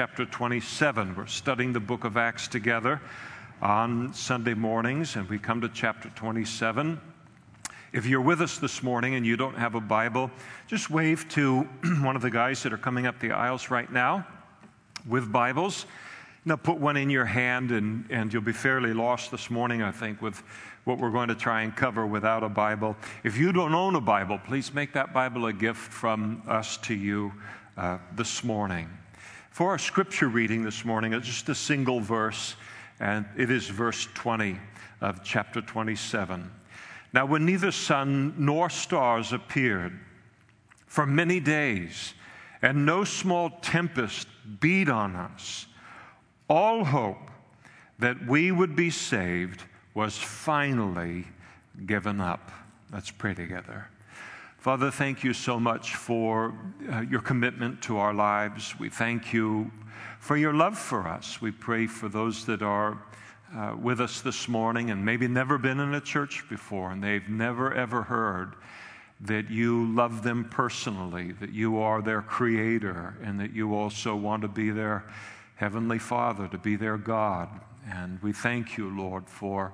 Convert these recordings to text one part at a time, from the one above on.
chapter 27. We're studying the book of Acts together on Sunday mornings, and we come to chapter 27. If you're with us this morning and you don't have a Bible, just wave to one of the guys that are coming up the aisles right now with Bibles. Now, put one in your hand, and, and you'll be fairly lost this morning, I think, with what we're going to try and cover without a Bible. If you don't own a Bible, please make that Bible a gift from us to you uh, this morning. For our scripture reading this morning, it's just a single verse, and it is verse 20 of chapter 27. Now, when neither sun nor stars appeared for many days, and no small tempest beat on us, all hope that we would be saved was finally given up. Let's pray together. Father, thank you so much for uh, your commitment to our lives. We thank you for your love for us. We pray for those that are uh, with us this morning and maybe never been in a church before and they've never ever heard that you love them personally, that you are their creator, and that you also want to be their heavenly Father, to be their God. And we thank you, Lord, for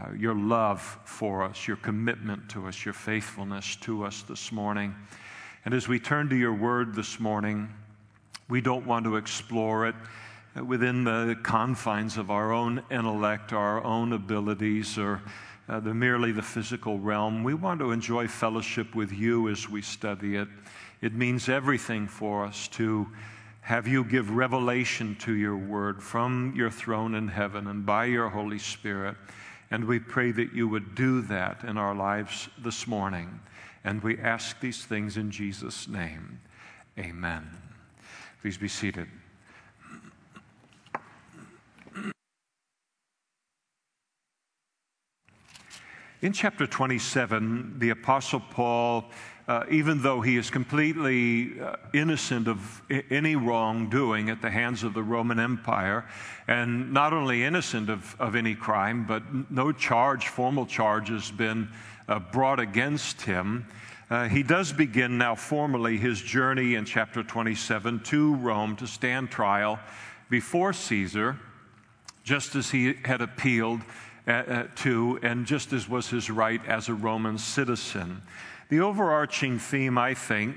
uh, your love for us, your commitment to us, your faithfulness to us this morning. And as we turn to your word this morning, we don't want to explore it within the confines of our own intellect, our own abilities, or uh, the merely the physical realm. We want to enjoy fellowship with you as we study it. It means everything for us to have you give revelation to your word from your throne in heaven and by your Holy Spirit. And we pray that you would do that in our lives this morning. And we ask these things in Jesus' name. Amen. Please be seated. In chapter 27, the Apostle Paul, uh, even though he is completely uh, innocent of I- any wrongdoing at the hands of the Roman Empire, and not only innocent of, of any crime, but no charge, formal charge, has been uh, brought against him, uh, he does begin now formally his journey in chapter 27 to Rome to stand trial before Caesar, just as he had appealed uh, to, and just as was his right as a Roman citizen. The overarching theme, I think,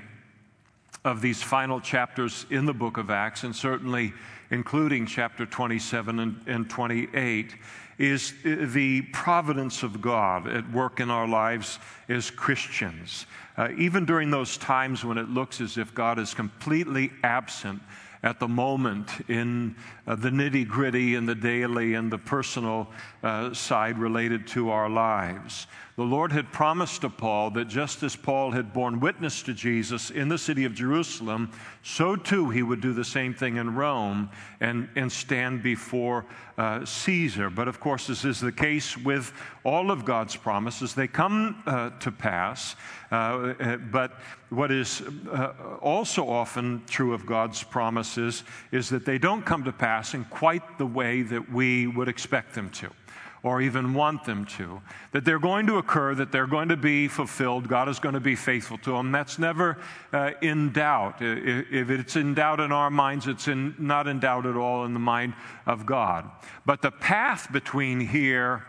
of these final chapters in the book of Acts, and certainly including chapter 27 and, and 28, is the providence of God at work in our lives as Christians. Uh, even during those times when it looks as if God is completely absent at the moment in uh, the nitty gritty and the daily and the personal uh, side related to our lives. The Lord had promised to Paul that just as Paul had borne witness to Jesus in the city of Jerusalem, so too he would do the same thing in Rome and, and stand before uh, Caesar. But of course, this is the case with all of God's promises. They come uh, to pass. Uh, but what is uh, also often true of God's promises is that they don't come to pass in quite the way that we would expect them to or even want them to. That they're going to occur, that they're going to be fulfilled, God is going to be faithful to them. That's never uh, in doubt. If it's in doubt in our minds, it's in, not in doubt at all in the mind of God. But the path between here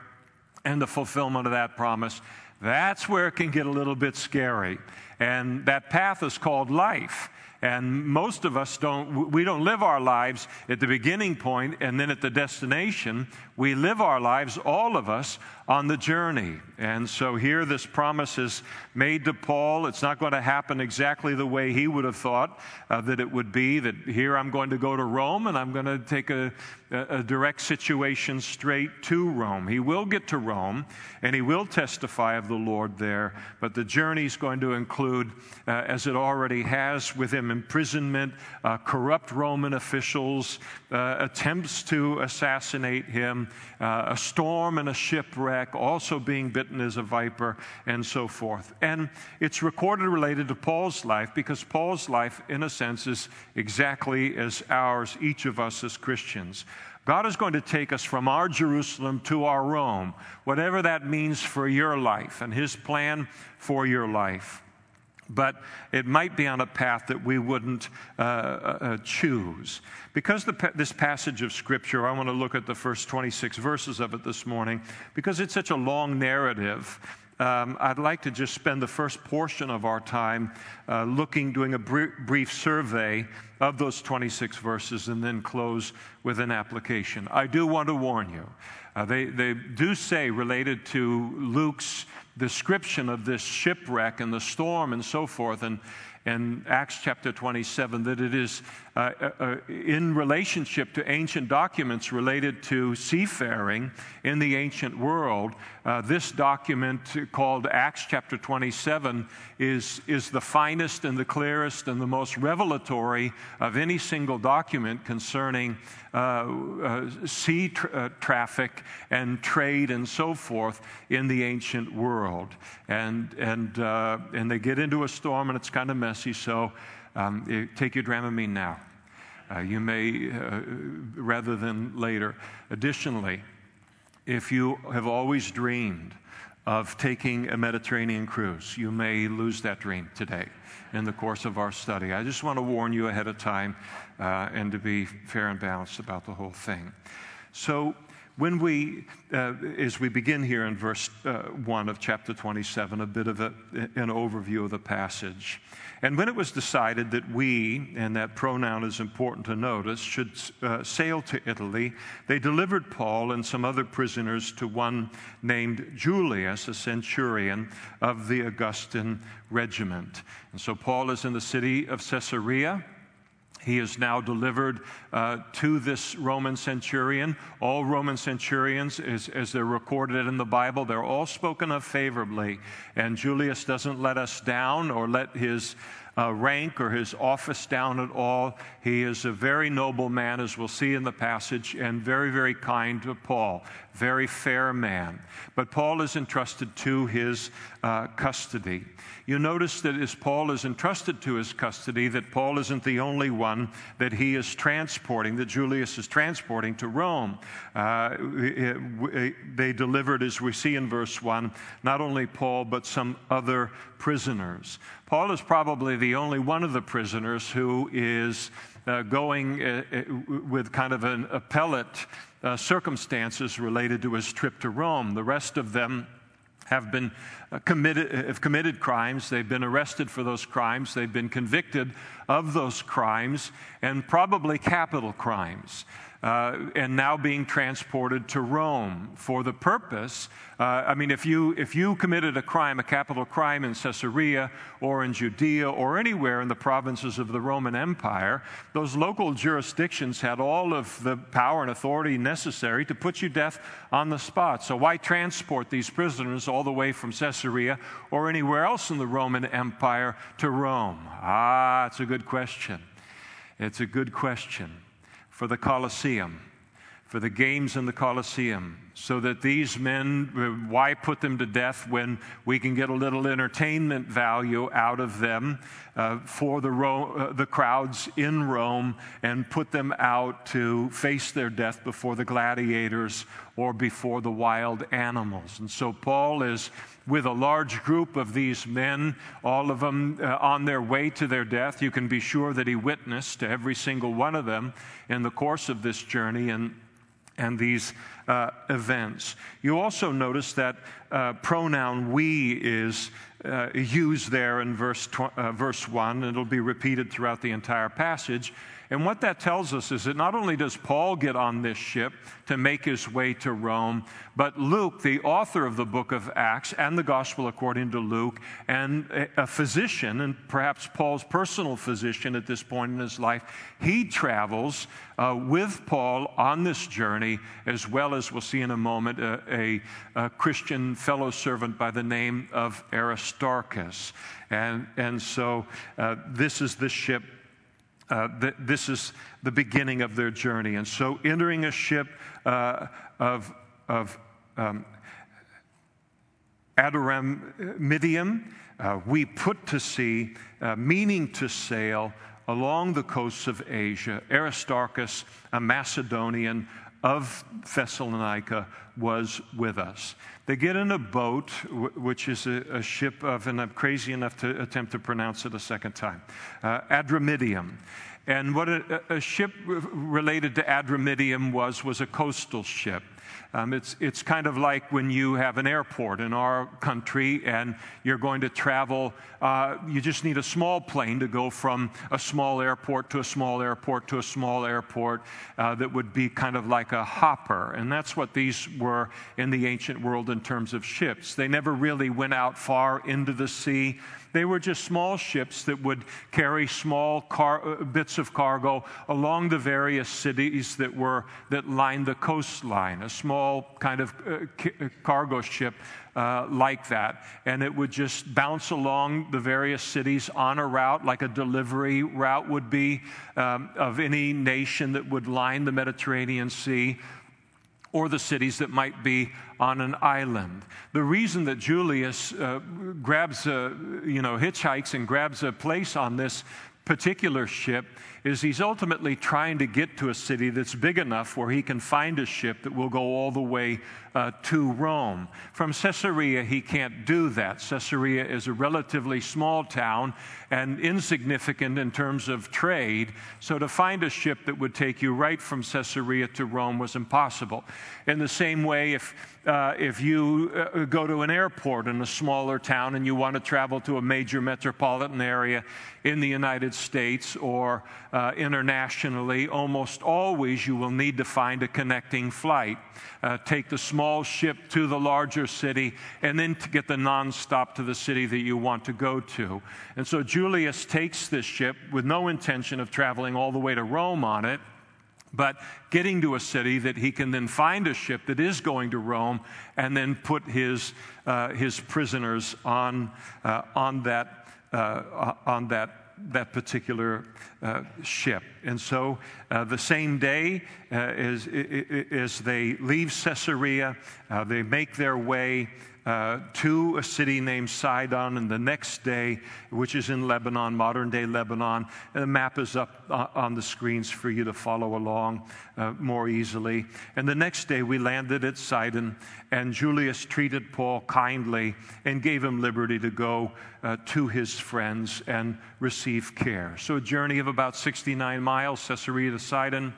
and the fulfillment of that promise, that's where it can get a little bit scary. And that path is called life. And most of us don't, we don't live our lives at the beginning point and then at the destination. We live our lives, all of us, on the journey. And so here this promise is made to Paul. It's not going to happen exactly the way he would have thought uh, that it would be. That here I'm going to go to Rome and I'm going to take a, a direct situation straight to Rome. He will get to Rome and he will testify of the Lord there, but the journey is going to include, uh, as it already has with him, imprisonment, uh, corrupt Roman officials, uh, attempts to assassinate him, uh, a storm and a shipwreck, also being bitten as a viper, and so forth. And it's recorded related to Paul's life because Paul's life, in a sense, is exactly as ours, each of us as Christians. God is going to take us from our Jerusalem to our Rome, whatever that means for your life and His plan for your life. But it might be on a path that we wouldn't uh, uh, uh choose. Because the, this passage of Scripture, I want to look at the first 26 verses of it this morning, because it's such a long narrative. Um, I'd like to just spend the first portion of our time uh, looking, doing a br- brief survey of those 26 verses, and then close with an application. I do want to warn you. Uh, they, they do say, related to Luke's description of this shipwreck and the storm and so forth, and in Acts chapter 27 that it is uh, uh, uh, in relationship to ancient documents related to seafaring in the ancient world. Uh, this document called Acts chapter 27 is, is the finest and the clearest and the most revelatory of any single document concerning uh, uh, sea tra- traffic and trade and so forth in the ancient world. And, and, and they get into a storm and it's kind of messy, so um, take your Dramamine now. Uh, you may, uh, rather than later. Additionally, if you have always dreamed of taking a Mediterranean cruise, you may lose that dream today in the course of our study. I just want to warn you ahead of time uh, and to be fair and balanced about the whole thing. So, when we, uh, as we begin here in verse uh, 1 of chapter 27, a bit of a, an overview of the passage. And when it was decided that we, and that pronoun is important to notice, should uh, sail to Italy, they delivered Paul and some other prisoners to one named Julius, a centurion of the Augustan regiment. And so Paul is in the city of Caesarea. He is now delivered uh, to this Roman centurion. All Roman centurions, as, as, they're recorded in the Bible, they're all spoken of favorably. And Julius doesn't let us down or let his uh, rank or his office down at all. He is a very noble man, as we'll see in the passage, and very, very kind to Paul. Very fair man. But Paul is entrusted to his uh, custody. You notice that as Paul is entrusted to his custody, that Paul isn't the only one that he is transporting, that Julius is transporting to Rome. Uh, they delivered, as we see in verse 1, not only Paul, but some other prisoners. Paul is probably the only one of the prisoners who is uh, going uh, uh with kind of an appellate uh, circumstances related to his trip to Rome. The rest of them have been committed, have committed crimes. They've been arrested for those crimes. They've been convicted of those crimes and probably capital crimes uh, and now being transported to Rome for the purpose. Uh, I mean, if you, if you committed a crime, a capital crime in Caesarea or in Judea or anywhere in the provinces of the Roman Empire, those local jurisdictions had all of the power and authority necessary to put you death on the spot. So, why transport these prisoners all the way from Caesarea or anywhere else in the Roman Empire to Rome? Ah, it's a good question. It's a good question for the Colosseum, for the games in the Colosseum, so that these men, why put them to death when we can get a little entertainment value out of them uh, for the, Ro- uh, the crowds in Rome and put them out to face their death before the gladiators or before the wild animals. And so Paul is with a large group of these men, all of them uh, on their way to their death. You can be sure that he witnessed to every single one of them in the course of this journey and, and these uh, events. You also notice that uh, pronoun we is uh, used there in verse, tw- uh, verse 1, and it'll be repeated throughout the entire passage. And what that tells us is that not only does Paul get on this ship to make his way to Rome, but Luke, the author of the book of Acts and the gospel according to Luke, and a physician, and perhaps Paul's personal physician at this point in his life, he travels uh, with Paul on this journey, as well as we'll see in a moment a, a, a Christian fellow servant by the name of Aristarchus. And, and so uh, this is the ship uh, th- this is the beginning of their journey. And so, entering a ship uh, of, of um, Adramyttium, uh, we put to sea, uh, meaning to sail along the coasts of Asia. Aristarchus, a Macedonian, of Thessalonica was with us. They get in a boat, which is a, a ship of, and I'm crazy enough to attempt to pronounce it a second time, uh, Adramyttium. And what a, a, ship related to Adramyttium was, was a coastal ship. Um, it's, it's kind of like when you have an airport in our country and you're going to travel, uh, you just need a small plane to go from a small airport to a small airport to a small airport uh, that would be kind of like a hopper. And that's what these were in the ancient world in terms of ships. They never really went out far into the sea. They were just small ships that would carry small car, uh, bits of cargo along the various cities that were that lined the coastline. A small kind of uh, uh, cargo ship uh, like that, and it would just bounce along the various cities on a route, like a delivery route would be um, of any nation that would line the Mediterranean Sea or the cities that might be on an island. The reason that Julius uh, grabs a, you know, hitchhikes and grabs a place on this particular ship is he's ultimately trying to get to a city that's big enough where he can find a ship that will go all the way uh, to Rome. From Caesarea, he can't do that. Caesarea is a relatively small town and insignificant in terms of trade, so to find a ship that would take you right from Caesarea to Rome was impossible. In the same way, if uh, if you uh, go to an airport in a smaller town and you want to travel to a major metropolitan area in the United States or uh, internationally, almost always you will need to find a connecting flight. Uh, take the small ship to the larger city, and then to get the nonstop to the city that you want to go to. And so Julius takes this ship with no intention of traveling all the way to Rome on it but getting to a city that he can then find a ship that is going to Rome and then put his, uh, his prisoners on, uh, on, that, uh, on that that particular uh, ship. And so uh, the same day uh, as, as they leave Caesarea, they make their way uh, to a city named Sidon, and the next day, which is in Lebanon, modern day Lebanon, the map is up on the screens for you to follow along uh, more easily. And the next day, we landed at Sidon, and Julius treated Paul kindly and gave him liberty to go uh, to his friends and receive care. So, a journey of about 69 miles, Caesarea to Sidon,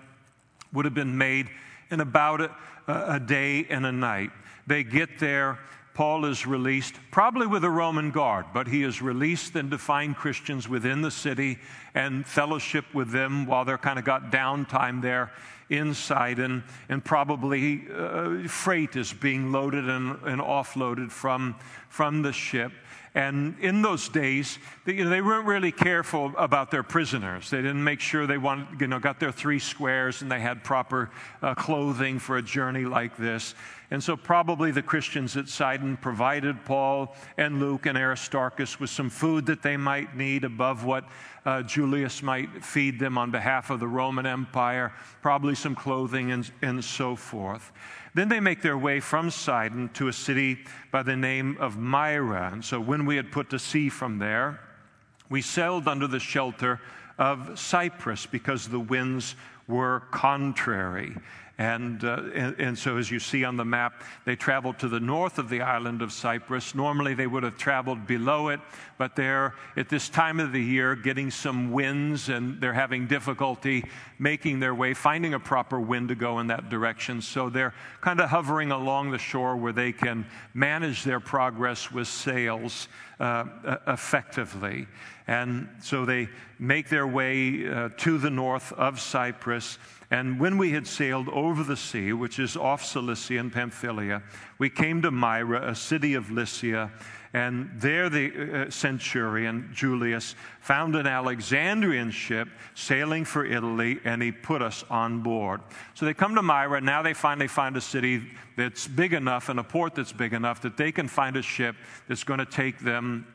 would have been made in about a, a day and a night. They get there. Paul is released, probably with a Roman guard, but he is released and to find Christians within the city and fellowship with them while they're kind of got downtime there in Sidon, and probably uh, freight is being loaded and, and offloaded from, from the ship. And in those days, they, you know, they weren't really careful about their prisoners. They didn't make sure they wanted, you know, got their three squares and they had proper uh, clothing for a journey like this. And so, probably the Christians at Sidon provided Paul and Luke and Aristarchus with some food that they might need above what uh, Julius might feed them on behalf of the Roman Empire, probably some clothing and, and so forth. Then they make their way from Sidon to a city by the name of Myra. And so when we had put to sea from there, we sailed under the shelter of Cyprus because the winds were contrary. And, uh, and, and, so, as you see on the map, they traveled to the north of the island of Cyprus. Normally, they would have traveled below it, but they're at this time of the year getting some winds and they're having difficulty making their way, finding a proper wind to go in that direction. So, they're kind of hovering along the shore where they can manage their progress with sails uh, effectively. And so, they make their way uh, to the north of Cyprus. And when we had sailed over the sea, which is off Cilicia and Pamphylia, we came to Myra, a city of Lycia. And there the uh, centurion, Julius, found an Alexandrian ship sailing for Italy, and he put us on board. So they come to Myra. Now they finally find a city that's big enough and a port that's big enough that they can find a ship that's going to take them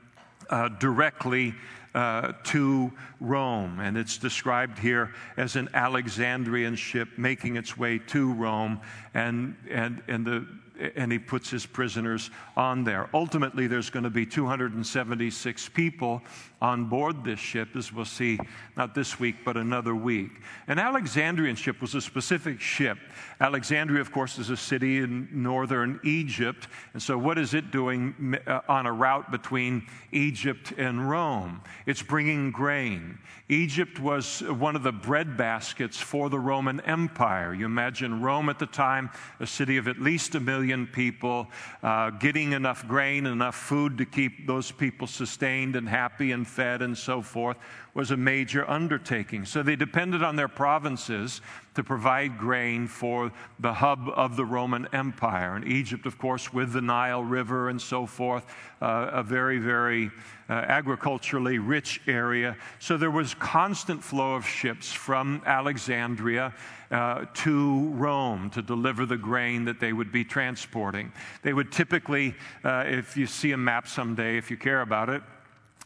uh, directly uh, to Rome. And it's described here as an Alexandrian ship making its way to Rome. And, and, and the and he puts his prisoners on there. Ultimately, there's going to be 276 people on board this ship, as we'll see not this week, but another week. An Alexandrian ship was a specific ship. Alexandria, of course, is a city in northern Egypt. And so, what is it doing uh, on a route between Egypt and Rome? It's bringing grain. Egypt was one of the bread baskets for the Roman Empire. You imagine Rome at the time, a city of at least a million people, uh, getting enough grain, enough food to keep those people sustained and happy and fed and so forth was a major undertaking. So they depended on their provinces to provide grain for the hub of the Roman Empire. And Egypt, of course, with the Nile River and so forth, uh, a very, very uh, agriculturally rich area. So there was constant flow of ships from Alexandria uh, to Rome to deliver the grain that they would be transporting. They would typically, uh, if you see a map someday, if you care about it,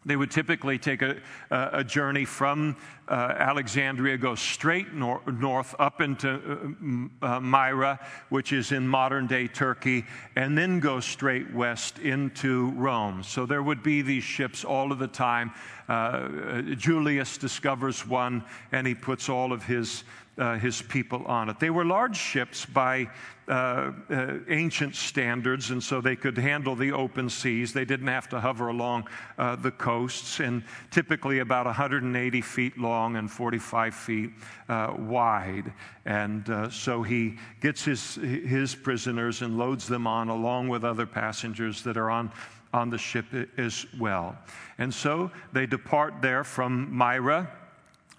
they would typically take a, a journey from uh, Alexandria, go straight nor- north up into uh, uh, Myra, which is in modern day Turkey, and then go straight west into Rome. So there would be these ships all of the time. Uh, Julius discovers one, and he puts all of his uh, his people on it. They were large ships by uh, uh, ancient standards, and so they could handle the open seas. They didn't have to hover along uh, the coasts, and typically about 180 feet long and 45 feet uh, wide. And so he gets his, his prisoners and loads them on along with other passengers that are on on the ship as well. And so they depart there from Myra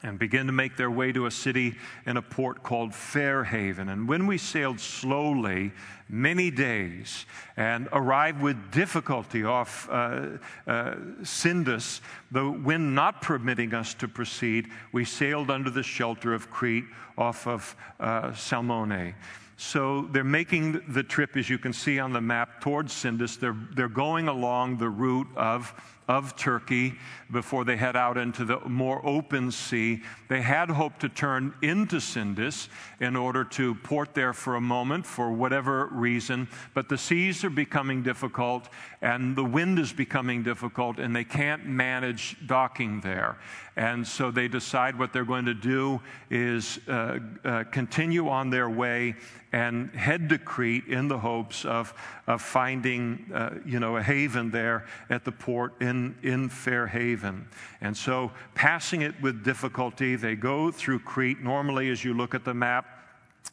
and begin to make their way to a city in a port called Fairhaven. And when we sailed slowly, many days, and arrived with difficulty off uh, uh, Cnidus, the wind not permitting us to proceed, we sailed under the shelter of Crete off of uh, Salmone. So they're making the trip, as you can see on the map, towards Cnidus. They're, they're going along the route of of Turkey before they head out into the more open sea. They had hoped to turn into Cnidus in order to port there for a moment for whatever reason, but the seas are becoming difficult and the wind is becoming difficult and they can't manage docking there. And so they decide what they're going to do is uh, uh, continue on their way and head to Crete in the hopes of, of finding, uh, you know, a haven there at the port in, in Fair Haven. And so passing it with difficulty, they go through Crete. Normally, as you look at the map,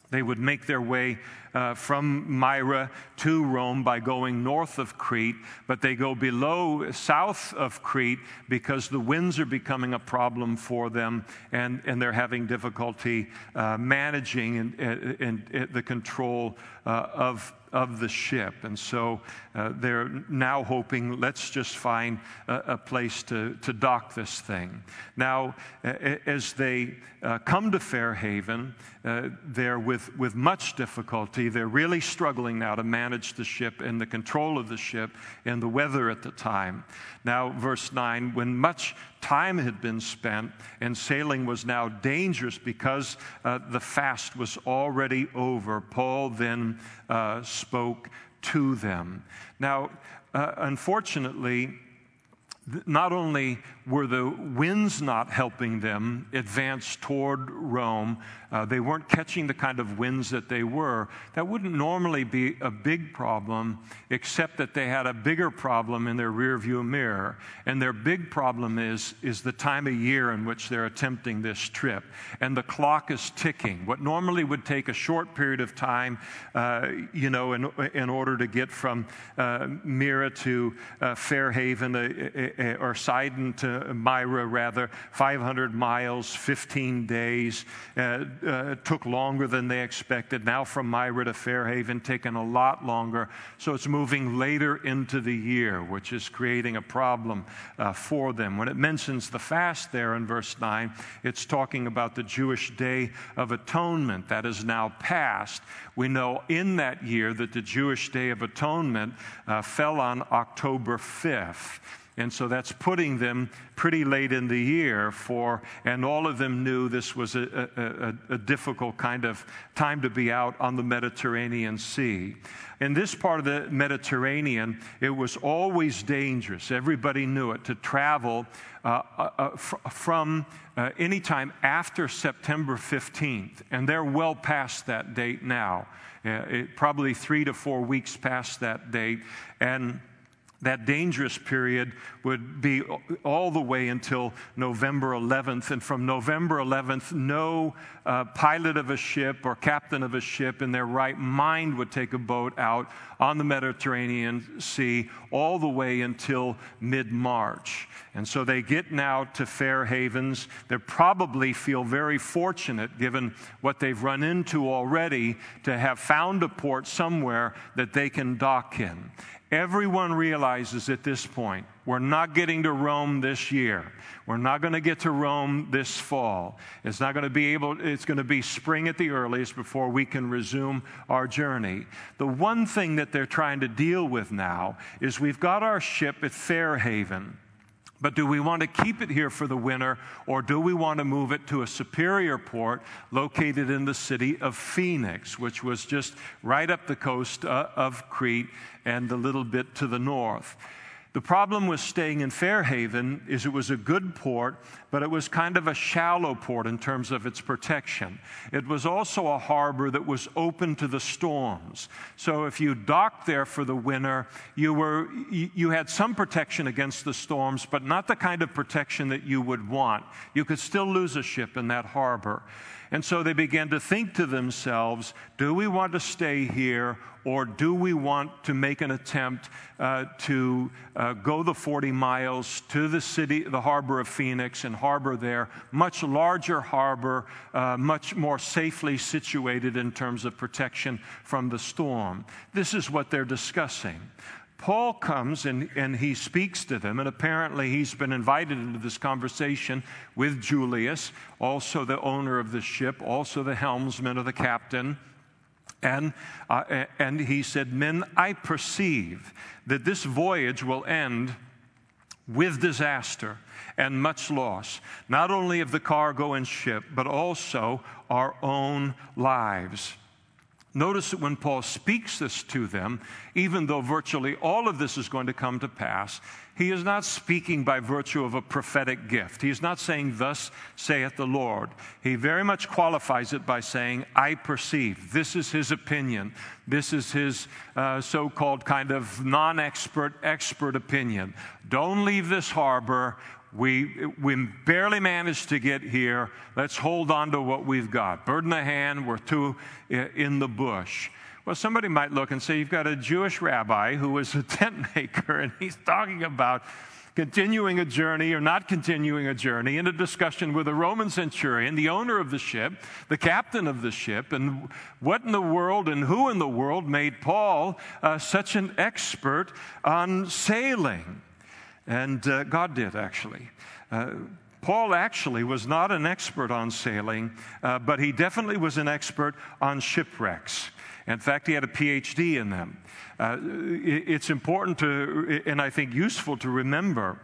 they would make their way uh, from Myra to Rome by going north of Crete, but they go below, south of Crete, because the winds are becoming a problem for them and, and they're having difficulty uh, managing in, in, in the control uh, of of the ship. And so uh, they're now hoping, let's just find a, a, place to, to dock this thing. Now, as they uh, come to Fairhaven, uh, they're with, with much difficulty. They're really struggling now to manage the ship and the control of the ship and the weather at the time. Now, verse 9 when much time had been spent and sailing was now dangerous because uh, the fast was already over, Paul then uh, spoke to them. Now, uh, unfortunately, not only were the winds not helping them advance toward Rome, uh, they weren't catching the kind of winds that they were. That wouldn't normally be a big problem, except that they had a bigger problem in their rearview mirror. And their big problem is, is the time of year in which they're attempting this trip. And the clock is ticking. What normally would take a short period of time, uh, you know, in, in order to get from uh, Myra to uh, Fairhaven uh, uh, or Sidon to Myra, rather, 500 miles, 15 days. Uh, uh, took longer than they expected. Now from Myra to Fairhaven, taking a lot longer. So it's moving later into the year, which is creating a problem uh, for them. When it mentions the fast there in verse 9, it's talking about the Jewish Day of Atonement that is now past. We know in that year that the Jewish Day of Atonement uh, fell on October 5th. And so that's putting them pretty late in the year for, and all of them knew this was a, a, a, difficult kind of time to be out on the Mediterranean Sea. In this part of the Mediterranean, it was always dangerous. Everybody knew it to travel uh, uh, uh f- from uh, any time after September 15th. And they're well past that date now, uh, it, probably three to four weeks past that date. And that dangerous period would be all the way until November 11th. And from November 11th, no uh, pilot of a ship or captain of a ship in their right mind would take a boat out on the Mediterranean Sea all the way until mid March. And so they get now to Fair Havens. They probably feel very fortunate, given what they've run into already, to have found a port somewhere that they can dock in. Everyone realizes at this point we're not getting to Rome this year. We're not going to get to Rome this fall. It's not going to be able, it's going to be spring at the earliest before we can resume our journey. The one thing that they're trying to deal with now is we've got our ship at Fairhaven. But do we want to keep it here for the winter, or do we want to move it to a superior port located in the city of Phoenix, which was just right up the coast uh, of Crete and a little bit to the north? The problem with staying in Fairhaven is it was a good port, but it was kind of a shallow port in terms of its protection. It was also a harbor that was open to the storms. So if you docked there for the winter, you, were, you had some protection against the storms, but not the kind of protection that you would want. You could still lose a ship in that harbor. And so they began to think to themselves do we want to stay here or do we want to make an attempt uh, to uh, go the 40 miles to the city, the harbor of Phoenix, and harbor there? Much larger harbor, uh, much more safely situated in terms of protection from the storm. This is what they're discussing. Paul comes and, and he speaks to them, and apparently he's been invited into this conversation with Julius, also the owner of the ship, also the helmsman or the captain. And, uh, and he said, Men, I perceive that this voyage will end with disaster and much loss, not only of the cargo and ship, but also our own lives. Notice that when Paul speaks this to them, even though virtually all of this is going to come to pass, he is not speaking by virtue of a prophetic gift. He is not saying, Thus saith the Lord. He very much qualifies it by saying, I perceive. This is his opinion. This is his uh, so called kind of non expert, expert opinion. Don't leave this harbor we, we barely managed to get here. Let's hold on to what we've got. Bird in the hand, we're two in the bush. Well, somebody might look and say, You've got a Jewish rabbi who was a tent maker, and he's talking about continuing a journey or not continuing a journey in a discussion with a Roman centurion, the owner of the ship, the captain of the ship, and what in the world and who in the world made Paul uh, such an expert on sailing. And uh, God did, actually. Uh, Paul actually was not an expert on sailing, uh, but he definitely was an expert on shipwrecks. In fact, he had a PhD in them. Uh, it's important to, and I think useful to remember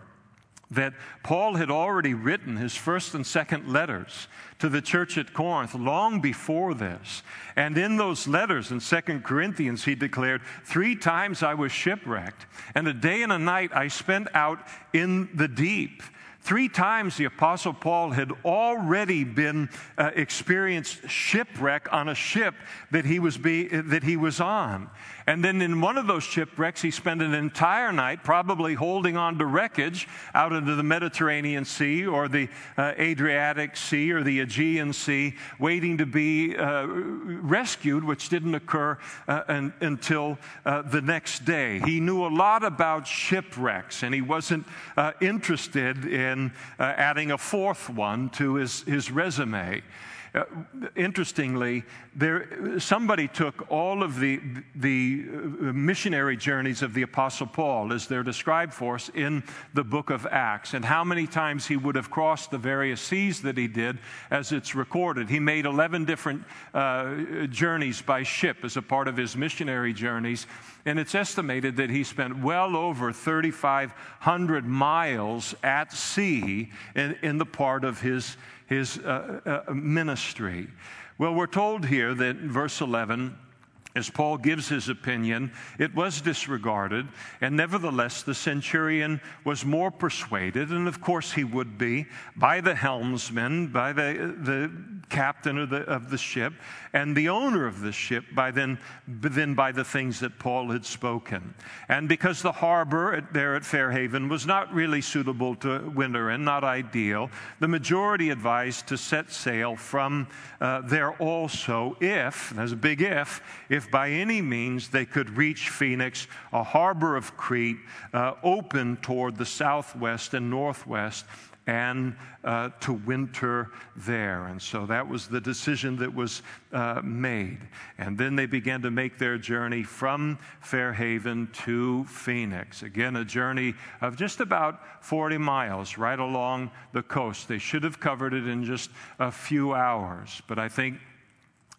that Paul had already written his first and second letters to the church at Corinth long before this. And in those letters in Second Corinthians, he declared, Three times I was shipwrecked, and a day and a night I spent out in the deep. Three times the Apostle Paul had already been uh, experienced shipwreck on a ship that he was be, that he was on. And then in one of those shipwrecks, he spent an entire night probably holding on to wreckage out into the Mediterranean Sea or the uh, Adriatic Sea or the Aegean Sea, waiting to be uh, rescued, which didn't occur uh, un- until uh, the next day. He knew a lot about shipwrecks, and he wasn't uh, interested in uh, adding a fourth one to his, his resume. Uh, interestingly, there, somebody took all of the, the uh, missionary journeys of the Apostle Paul, as they're described for us in the book of Acts, and how many times he would have crossed the various seas that he did as it's recorded. He made 11 different uh, journeys by ship as a part of his missionary journeys, and it's estimated that he spent well over 3,500 miles at sea in, in the part of his his uh, uh, ministry. Well, we're told here that verse 11 as Paul gives his opinion, it was disregarded, and nevertheless the centurion was more persuaded, and of course he would be, by the helmsman, by the, the captain of the, of the ship, and the owner of the ship by then, then by the things that Paul had spoken. And because the harbor at, there at Fairhaven was not really suitable to winter in, not ideal, the majority advised to set sail from uh, there also if, and there's a big if, if by any means they could reach Phoenix, a harbor of Crete, uh, open toward the southwest and northwest and uh, to winter there. And so that was the decision that was uh, made. And then they began to make their journey from Fairhaven to Phoenix. Again, a journey of just about 40 miles right along the coast. They should have covered it in just a few hours. But I think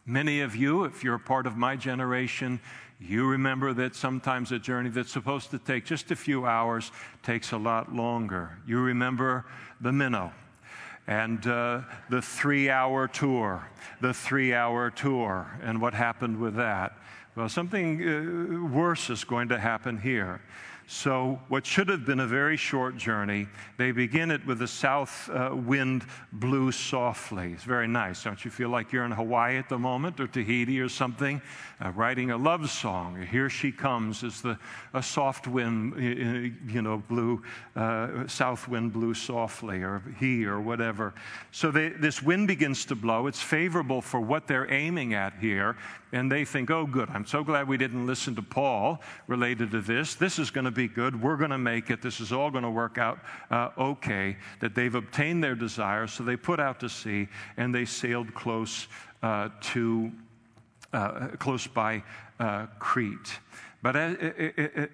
many of you, if you're a part of my generation, you remember that sometimes a journey that's supposed to take just a few hours takes a lot longer. You remember the minnow and uh, the three hour tour, the three hour tour, and what happened with that. Well, something uh, worse is going to happen here. So, what should have been a very short journey, they begin it with the south uh, wind blew softly. It's very nice. Don't you feel like you're in Hawaii at the moment or Tahiti or something, uh, writing a love song? Here she comes as the a soft wind, you know, blew, uh, south wind blew softly, or he or whatever. So, they, this wind begins to blow. It's favorable for what they're aiming at here. And they think, oh, good, I'm so glad we didn't listen to Paul related to this. This is going to be good. We're going to make it. This is all going to work out uh, okay. That they've obtained their desire. So they put out to sea and they sailed close uh, to, uh, close by uh, Crete. But, uh, uh,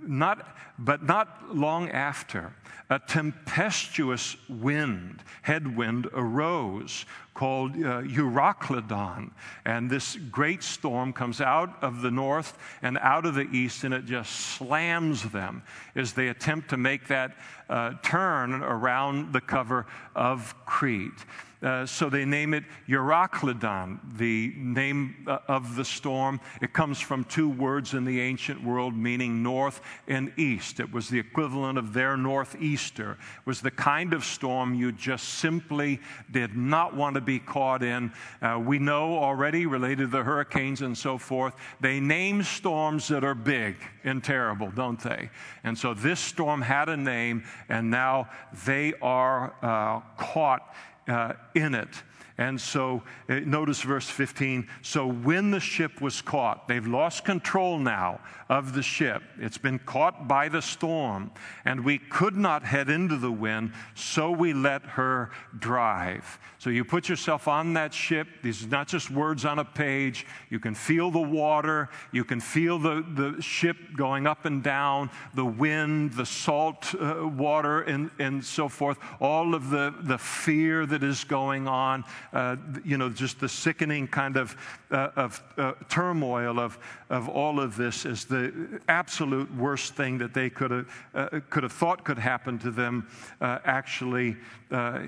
not, but not long after, a tempestuous wind, headwind, arose called uh. And this great storm comes out of the north and out of the east, and it just slams them as they attempt to make that uh, turn around the cover of Crete. Uh, so they name it Euroclydon, the name uh, of the storm. It comes from two words in the ancient world meaning north and east. It was the equivalent of their northeaster. It was the kind of storm you just simply did not want to be caught in. Uh, we know already, related to the hurricanes and so forth, they name storms that are big and terrible, don't they? And so this storm had a name, and now they are uh, caught uh, in it. And so uh, notice verse 15. So when the ship was caught, they've lost control now of the ship. It's been caught by the storm, and we could not head into the wind, so we let her drive. So you put yourself on that ship. These are not just words on a page. You can feel the water, you can feel the, the ship going up and down, the wind, the salt uh, water, and, and so forth, all of the, the fear that is going on, uh, you know, just the sickening kind of, uh, of uh, turmoil of, of all of this is the absolute worst thing that they could have, uh, could have thought could happen to them uh, actually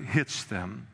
hits them.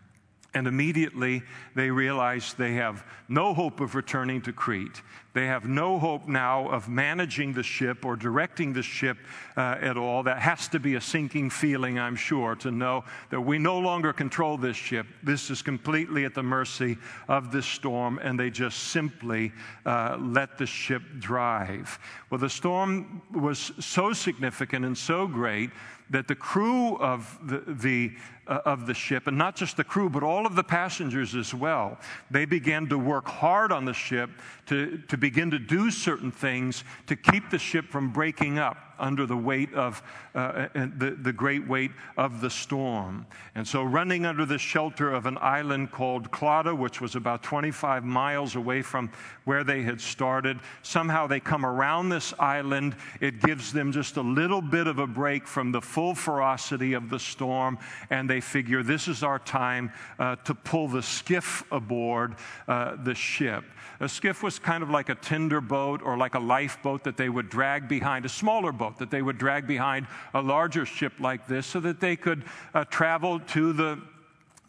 And immediately they realize they have no hope of returning to Crete. They have no hope now of managing the ship or directing the ship uh, at all. That has to be a sinking feeling, I'm sure, to know that we no longer control this ship. This is completely at the mercy of this storm, and they just simply uh, let the ship drive. Well, the storm was so significant and so great that the crew of the, the uh, of the ship, and not just the crew, but all of the passengers as well. They began to work hard on the ship to, to begin to do certain things to keep the ship from breaking up under the weight of uh, the, the great weight of the storm. And so, running under the shelter of an island called Clauda, which was about 25 miles away from where they had started, somehow they come around this island. It gives them just a little bit of a break from the full ferocity of the storm, and they figure this is our time uh, to pull the skiff aboard uh, the ship. A skiff was kind of like a tender boat or like a lifeboat that they would drag behind, a smaller boat that they would drag behind a larger ship like this so that they could uh, travel to the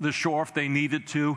the shore if they needed to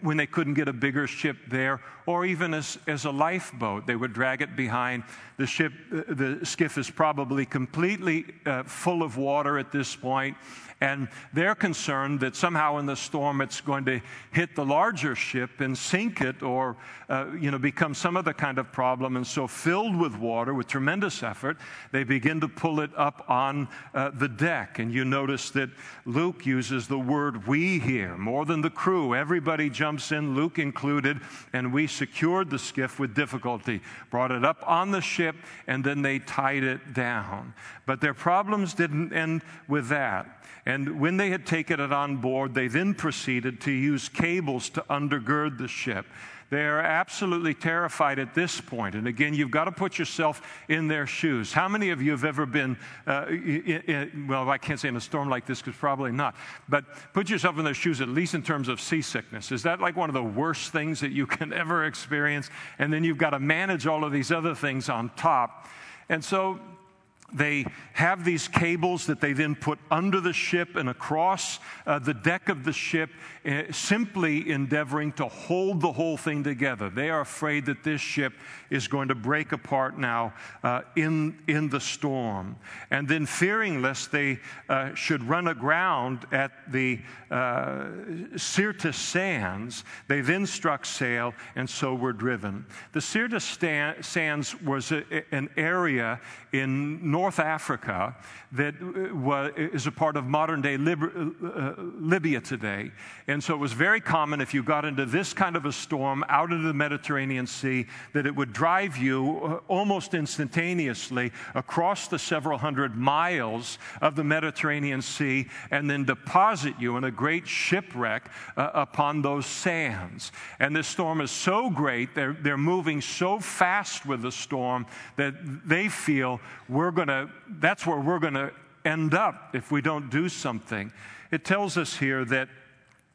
when they couldn't get a bigger ship there, or even as, as a lifeboat. They would drag it behind. The ship, uh, the skiff is probably completely uh, full of water at this point, and they're concerned that somehow in the storm it's going to hit the larger ship and sink it or, uh, you know, become some other kind of problem. And so, filled with water, with tremendous effort, they begin to pull it up on uh, the deck. And you notice that Luke uses the word we here more than the crew. Everybody jumps in, Luke included, and we secured the skiff with difficulty, brought it up on the ship, and then they tied it down. But their problems didn't end with that. And when they had taken it on board, they then proceeded to use cables to undergird the ship. They are absolutely terrified at this point. And again, you've got to put yourself in their shoes. How many of you have ever been, uh, in, in, well, I can't say in a storm like this because probably not, but put yourself in their shoes, at least in terms of seasickness. Is that like one of the worst things that you can ever experience? And then you've got to manage all of these other things on top. And so they have these cables that they then put under the ship and across uh, the deck of the ship, uh, simply endeavoring to hold the whole thing together. They are afraid that this ship is going to break apart now uh, in, in the storm. And then, fearing lest they uh, should run aground at the uh, Syrtis sands, they then struck sail and so were driven. The Syrtis sands was a, an area in North Africa that uh, is a part of modern day Lib- uh, Libya today. And so it was very common if you got into this kind of a storm out into the Mediterranean Sea that it would drive you uh, almost instantaneously across the several hundred miles of the Mediterranean Sea and then deposit you in a great shipwreck uh, upon those sands. And this storm is so great, they're, they're moving so fast with the storm that they feel we're going to, that's where we're going to end up if we don't do something. It tells us here that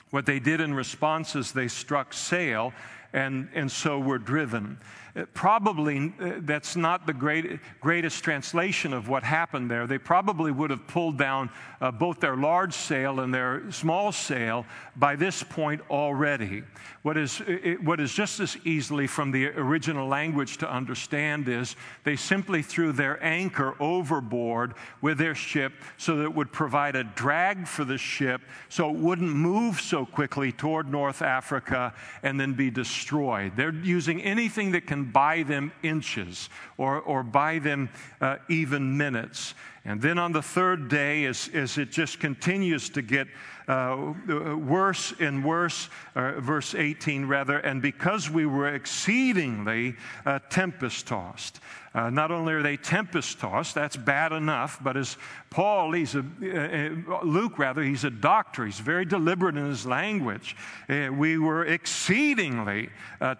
what they did in response is they struck sail and, and so were driven. Uh, probably uh, that's not the great, greatest translation of what happened there. They probably would have pulled down uh, both their large sail and their small sail by this point already. What is, it, what is just as easily from the original language to understand is they simply threw their anchor overboard with their ship so that it would provide a drag for the ship so it wouldn't move so quickly toward North Africa and then be destroyed. They're using anything that can buy them inches or, or buy them uh, even minutes. And then on the third day, as, as it just continues to get uh, worse and worse, uh, verse 18 rather, and because we were exceedingly uh, tempest tossed. Uh, not only are they tempest tossed, that's bad enough, but as Paul, he's a, uh, uh, Luke rather, he's a doctor, he's very deliberate in his language. we were exceedingly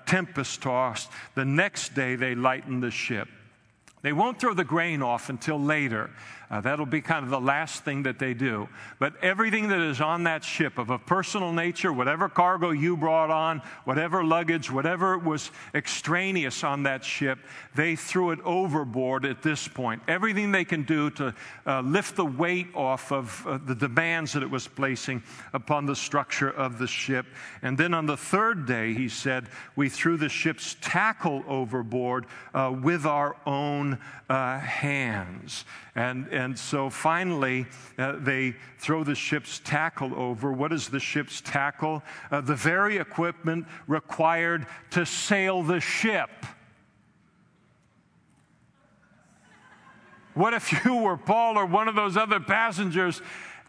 tempest tossed. The next day they lightened the ship. They won't throw the grain off until later. Uh, that'll be kind of the last thing that they do. But everything that is on that ship of a personal nature, whatever cargo you brought on, whatever luggage, whatever was extraneous on that ship, they threw it overboard at this point. Everything they can do to uh, lift the weight off of uh, the demands that it was placing upon the structure of the ship. And then on the third day, he said, we threw the ship's tackle overboard uh, with our own uh, hands. And, and so finally, uh, they throw the ship's tackle over. What is the ship's tackle? Uh, the very equipment required to sail the ship. What if you were Paul or one of those other passengers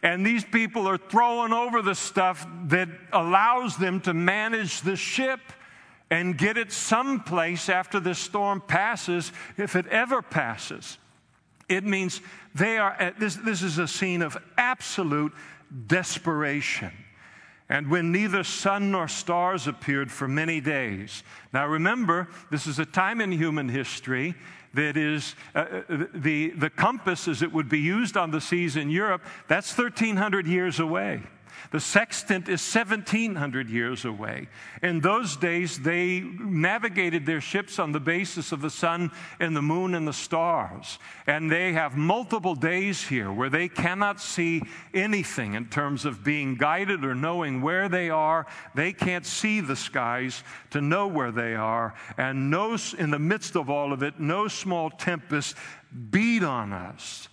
And these people are throwing over the stuff that allows them to manage the ship and get it someplace after the storm passes, if it ever passes. It means they are, at, this, this is a scene of absolute desperation. And when neither sun nor stars appeared for many days. Now remember, this is a time in human history that is uh, uh the, the compass as it would be used on the seas in Europe, that's 1,300 years away. The sextant is 1700 years away. In those days, they navigated their ships on the basis of the sun and the moon and the stars. And they have multiple days here where they cannot see anything in terms of being guided or knowing where they are. They can't see the skies to know where they are. And no, in the midst of all of it, no small tempest beat on us.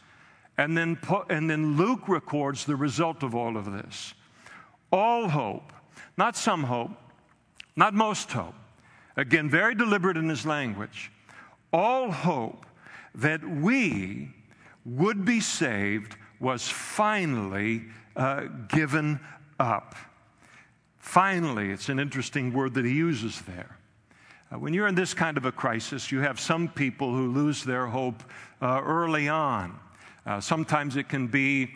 And then, and then Luke records the result of all of this. All hope, not some hope, not most hope. Again, very deliberate in his language. All hope that we would be saved was finally uh, given up. Finally, it's an interesting word that he uses there. Uh, when you're in this kind of a crisis, you have some people who lose their hope uh, early on. Uh, sometimes it can be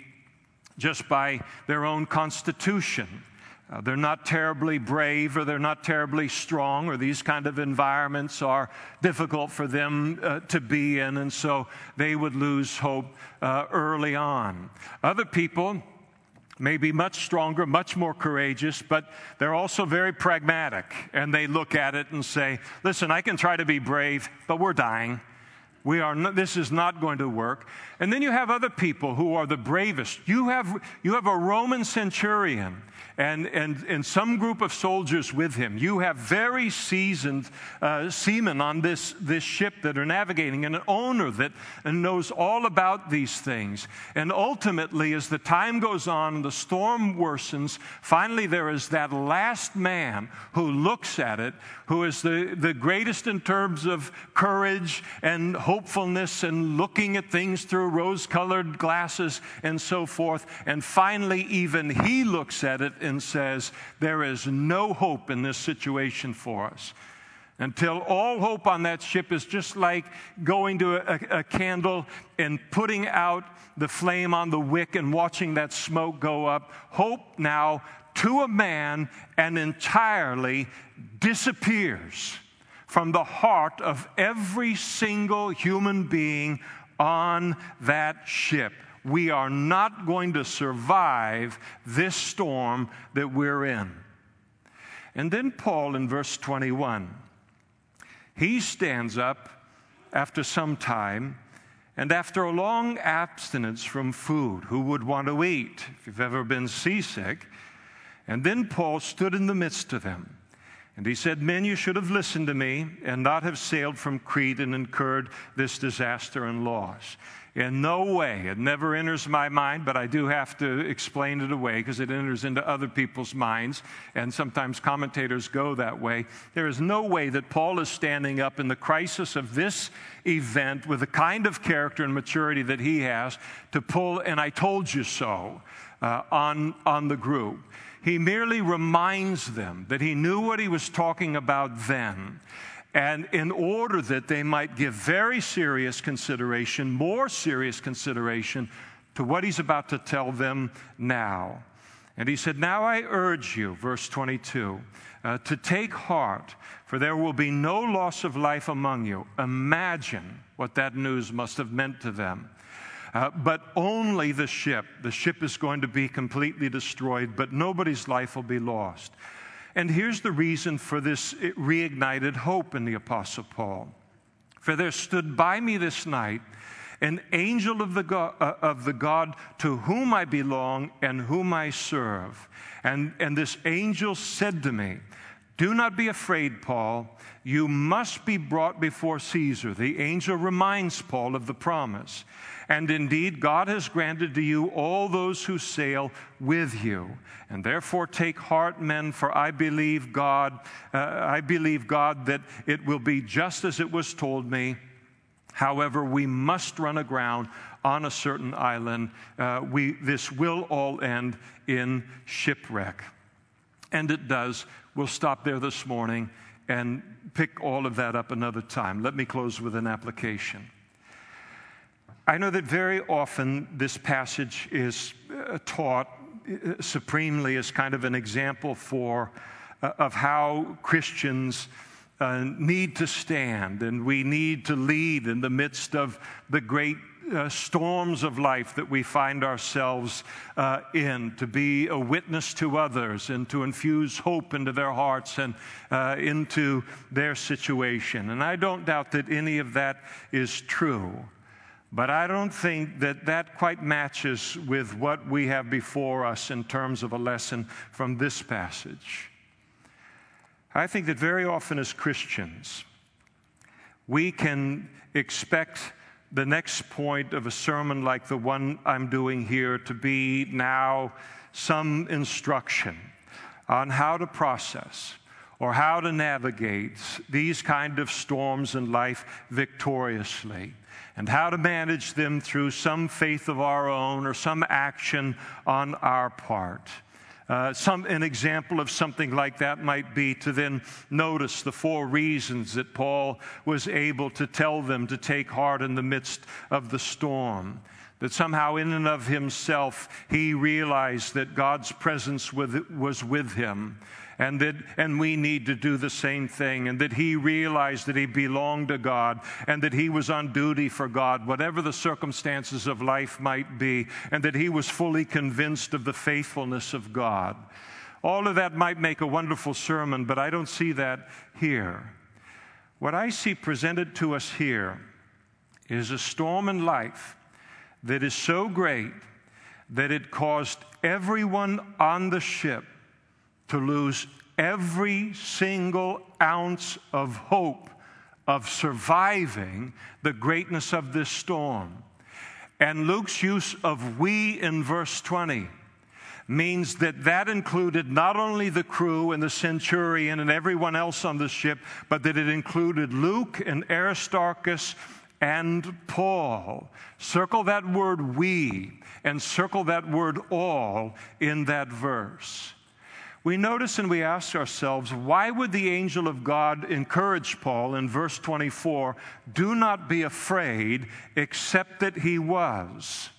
just by their own constitution. Uh, they're not terribly brave or they're not terribly strong, or these kind of environments are difficult for them uh, to be in, and so they would lose hope uh, early on. Other people may be much stronger, much more courageous, but they're also very pragmatic, and they look at it and say, Listen, I can try to be brave, but we're dying. We are not, this is not going to work. And then you have other people who are the bravest. You have, you have a Roman centurion and, and, and some group of soldiers with him. You have very seasoned uh, seamen on this, this ship that are navigating, and an owner that knows all about these things. And ultimately, as the time goes on and the storm worsens, finally there is that last man who looks at it, who is the, the greatest in terms of courage and hopefulness and looking at things through rose colored glasses and so forth. And finally, even he looks at it and says, There is no hope in this situation for us. Until all hope on that ship is just like going to a, a, candle and putting out the flame on the wick and watching that smoke go up. Hope now to a man and entirely disappears from the heart of every single human being on that ship we are not going to survive this storm that we're in. And then Paul in verse 21, he stands up after some time and after a long abstinence from food, who would want to eat if you've ever been seasick? And then Paul stood in the midst of them. And he said, Men, you should have listened to me and not have sailed from Crete and incurred this disaster and loss. In no way. It never enters my mind, but I do have to explain it away because it enters into other people's minds, and sometimes commentators go that way. There is no way that Paul is standing up in the crisis of this event with the kind of character and maturity that he has to pull, and I told you so, uh, on, on the group. He merely reminds them that he knew what he was talking about then and in order that they might give very serious consideration, more serious consideration, to what he's about to tell them now. And he said, Now I urge you, verse 22, uh, to take heart, for there will be no loss of life among you. Imagine what that news must have meant to them. Uh, but only the ship. The ship is going to be completely destroyed, but nobody's life will be lost. And here's the reason for this reignited hope in the Apostle Paul. For there stood by me this night an angel of the, God, uh, of the God to whom I belong and whom I serve. And, and this angel said to me, Do not be afraid, Paul. You must be brought before Caesar. The angel reminds Paul of the promise. And indeed, God has granted to you all those who sail with you. And therefore, take heart, men, for I believe God, uh, I believe God that it will be just as it was told me. However, we must run aground on a certain island. Uh, we, this will all end in shipwreck. And it does. We'll stop there this morning and pick all of that up another time. Let me close with an application. I know that very often this passage is uh, taught uh, supremely as kind of an example for uh, of how Christians uh, need to stand and we need to lead in the midst of the great uh, storms of life that we find ourselves uh, in, to be a witness to others and to infuse hope into their hearts and uh, into their situation. And I don't doubt that any of that is true. But I don't think that that quite matches with what we have before us in terms of a lesson from this passage. I think that very often as Christians, we can expect the next point of a sermon like the one I'm doing here to be now some instruction on how to process or how to navigate these kind of storms in life victoriously and how to manage them through some faith of our own or some action on our part. Uh, some, an example of something like that might be to then notice the four reasons that Paul was able to tell them to take heart in the midst of the storm. That somehow, in and of himself, he realized that God's presence with, was with him and that and we need to do the same thing and that he realized that he belonged to God and that he was on duty for God whatever the circumstances of life might be and that he was fully convinced of the faithfulness of God. All of that might make a wonderful sermon but I don't see that here. What I see presented to us here is a storm in life that is so great that it caused everyone on the ship to lose every single ounce of hope of surviving the greatness of this storm. And Luke's use of we in verse 20 means that that included not only the crew and the centurion and everyone else on the ship, but that it included Luke and Aristarchus and Paul. Circle that word we and circle that word all in that verse we notice and we ask ourselves, why would the angel of God encourage Paul in verse 24, do not be afraid, except that he was?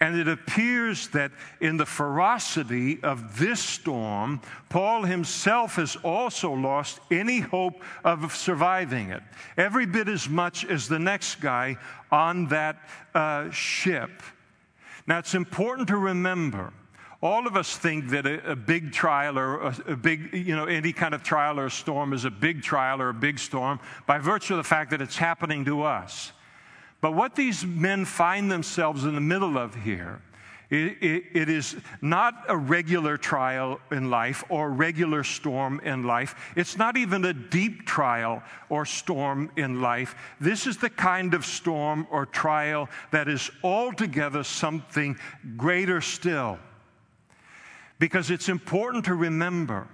And it appears that in the ferocity of this storm, Paul himself has also lost any hope of surviving it, every bit as much as the next guy on that uh, ship. Now, it's important to remember all of us think that a, a big trial or a, a, big, you know, any kind of trial or a storm is a big trial or a big storm by virtue of the fact that it's happening to us. But what these men find themselves in the middle of here, it, it, it is not a regular trial in life or regular storm in life. It's not even a deep trial or storm in life. This is the kind of storm or trial that is altogether something greater still. Because it's important to remember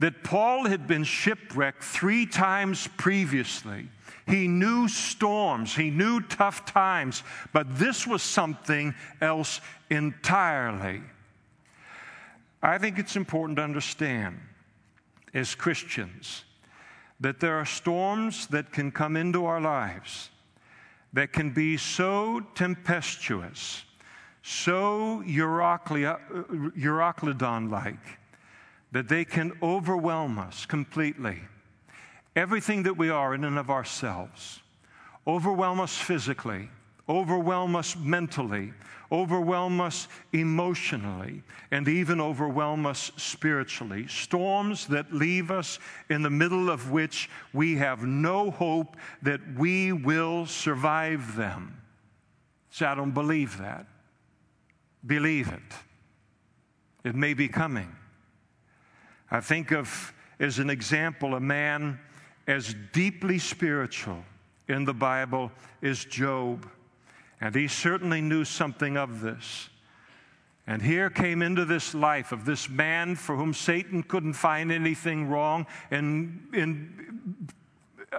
that Paul had been shipwrecked three times previously. He knew storms, he knew tough times, but this was something else entirely. I think it's important to understand as Christians that there are storms that can come into our lives that can be so tempestuous so Euroclydon like that they can overwhelm us completely. Everything that we are in and of ourselves, overwhelm us physically, overwhelm us mentally, overwhelm us emotionally, and even overwhelm us spiritually. Storms that leave us in the middle of which we have no hope that we will survive them. So I don't believe that. Believe it. It may be coming. I think of, as an example, a man as deeply spiritual in the Bible as Job. And he certainly knew something of this. And here came into this life of this man for whom Satan couldn't find anything wrong and, and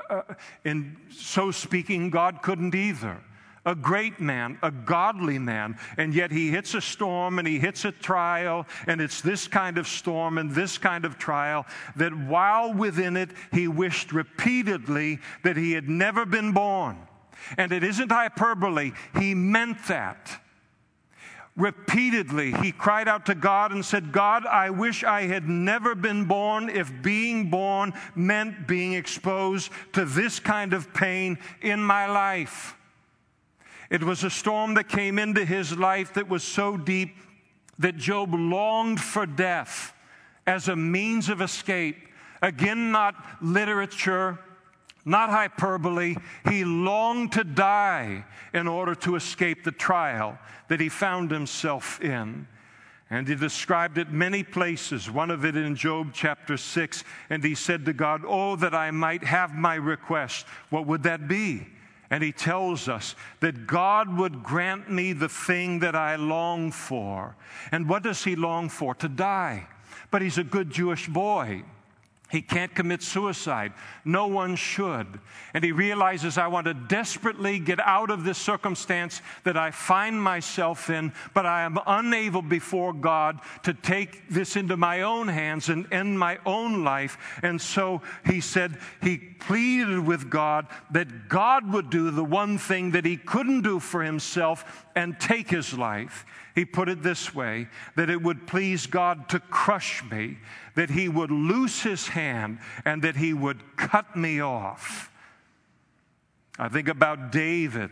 uh, in so speaking, God couldn't either a great man, a godly man, and yet he hits a storm and he hits a trial, and it's this kind of storm and this kind of trial that while within it, he wished repeatedly that he had never been born. And it isn't hyperbole, he meant that. Repeatedly, he cried out to God and said, God, I wish I had never been born if being born meant being exposed to this kind of pain in my life. It was a storm that came into his life that was so deep that Job longed for death as a means of escape. Again, not literature, not hyperbole. He longed to die in order to escape the trial that he found himself in. And he described it many places, one of it in Job chapter 6. And he said to God, Oh, that I might have my request. What would that be? And he tells us that God would grant me the thing that I long for. And what does he long for? To die. But he's a good Jewish boy. He can't commit suicide. No one should. And he realizes, I want to desperately get out of this circumstance that I find myself in, but I am unable before God to take this into my own hands and end my own life. And so he said, he pleaded with God that God would do the one thing that he couldn't do for himself and take his life. He put it this way that it would please God to crush me, that He would loose His hand, and that He would cut me off. I think about David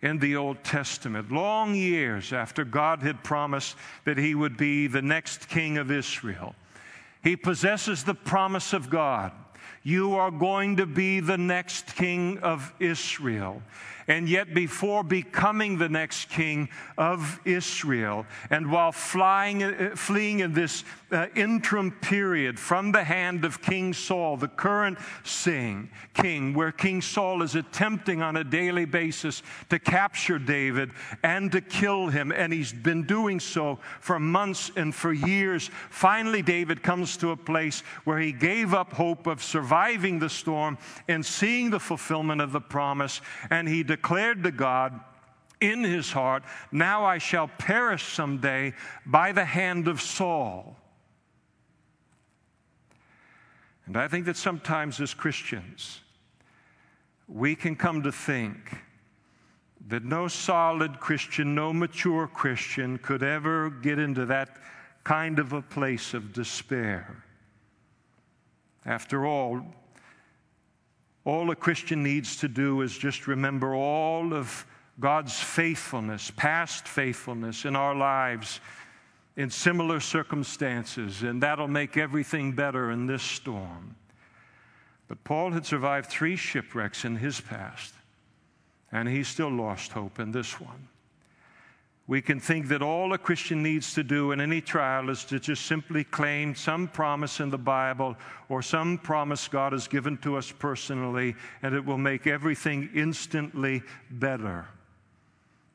in the Old Testament, long years after God had promised that he would be the next king of Israel. He possesses the promise of God. You are going to be the next king of Israel and yet before becoming the next king of Israel. And while flying, uh, fleeing in this uh, interim period from the hand of King Saul, the current sing, king, where King Saul is attempting on a daily basis to capture David and to kill him, and he's been doing so for months and for years. Finally, David comes to a place where he gave up hope of surviving the storm and seeing the fulfillment of the promise, and he declared to God in his heart, Now I shall perish someday by the hand of Saul. And I think that sometimes as Christians, we can come to think that no solid Christian, no mature Christian could ever get into that kind of a place of despair. After all, all a Christian needs to do is just remember all of God's faithfulness, past faithfulness in our lives in similar circumstances, and that'll make everything better in this storm. But Paul had survived three shipwrecks in his past, and he still lost hope in this one we can think that all a Christian needs to do in any trial is to just simply claim some promise in the Bible or some promise God has given to us personally, and it will make everything instantly better.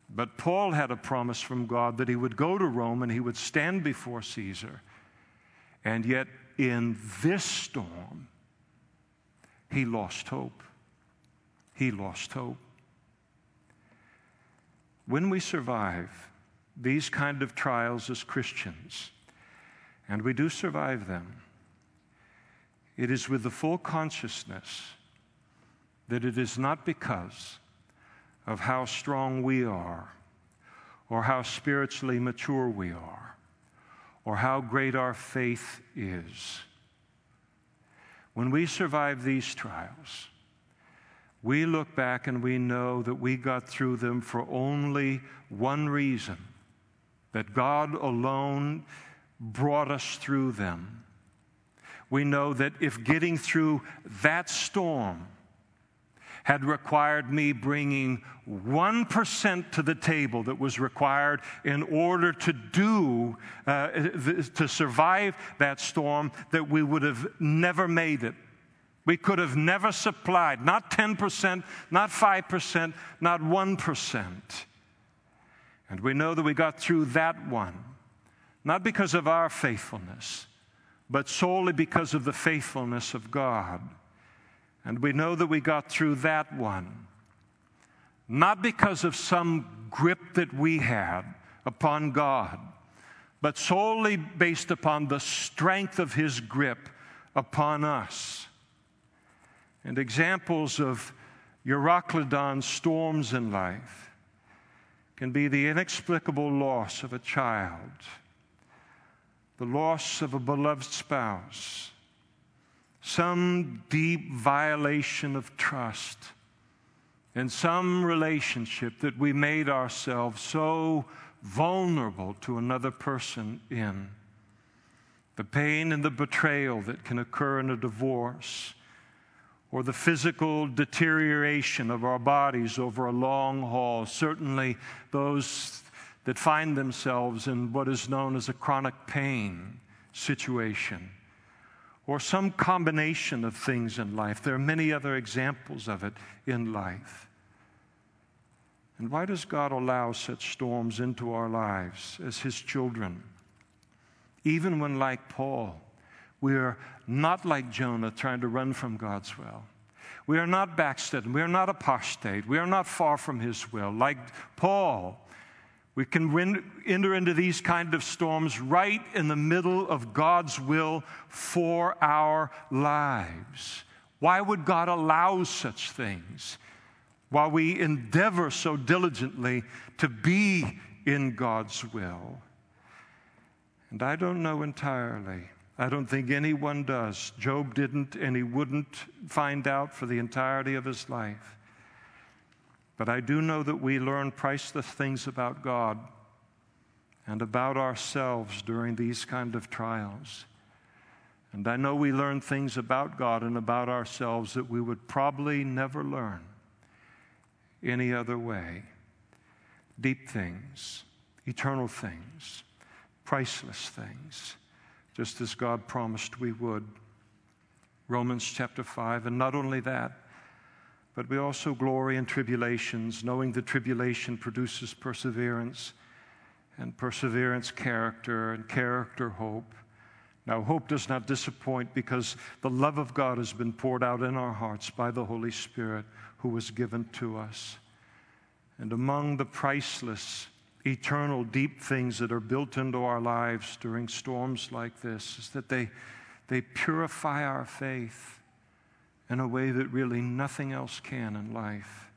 But Paul had a promise from God that he would go to Rome and he would stand before Caesar. And yet, in this storm, he lost hope. He lost hope. When we survive these kind of trials as Christians, and we do survive them, it is with the full consciousness that it is not because of how strong we are, or how spiritually mature we are, or how great our faith is. When we survive these trials, we look back and we know that we got through them for only one reason that God alone brought us through them. We know that if getting through that storm had required me bringing 1% to the table that was required in order to do, uh, to survive that storm, that we would have never made it. We could have never supplied, not 10%, not 5%, not 1%. And we know that we got through that one, not because of our faithfulness, but solely because of the faithfulness of God. And we know that we got through that one, not because of some grip that we had upon God, but solely based upon the strength of His grip upon us. And examples of Euroclydon storms in life can be the inexplicable loss of a child, the loss of a beloved spouse, some deep violation of trust, and some relationship that we made ourselves so vulnerable to another person in. The pain and the betrayal that can occur in a divorce or the physical deterioration of our bodies over a long haul. Certainly, those that find themselves in what is known as a chronic pain situation, or some combination of things in life. There are many other examples of it in life. And why does God allow such storms into our lives as His children? Even when, like Paul, we are not like Jonah trying to run from God's will. We are not backslidden. We are not apostate. We are not far from His will. Like Paul, we can win, enter into these kind of storms right in the middle of God's will for our lives. Why would God allow such things while we endeavor so diligently to be in God's will? And I don't know entirely. I don't think anyone does. Job didn't, and he wouldn't find out for the entirety of his life. But I do know that we learn priceless things about God and about ourselves during these kind of trials. And I know we learn things about God and about ourselves that we would probably never learn any other way. Deep things, eternal things priceless things, just as God promised we would. Romans chapter 5. And not only that, but we also glory in tribulations, knowing that tribulation produces perseverance, and perseverance, character, and character, hope. Now, hope does not disappoint because the love of God has been poured out in our hearts by the Holy Spirit who was given to us. And among the priceless eternal, deep things that are built into our lives during storms like this is that they, they purify our faith in a way that really nothing else can in life.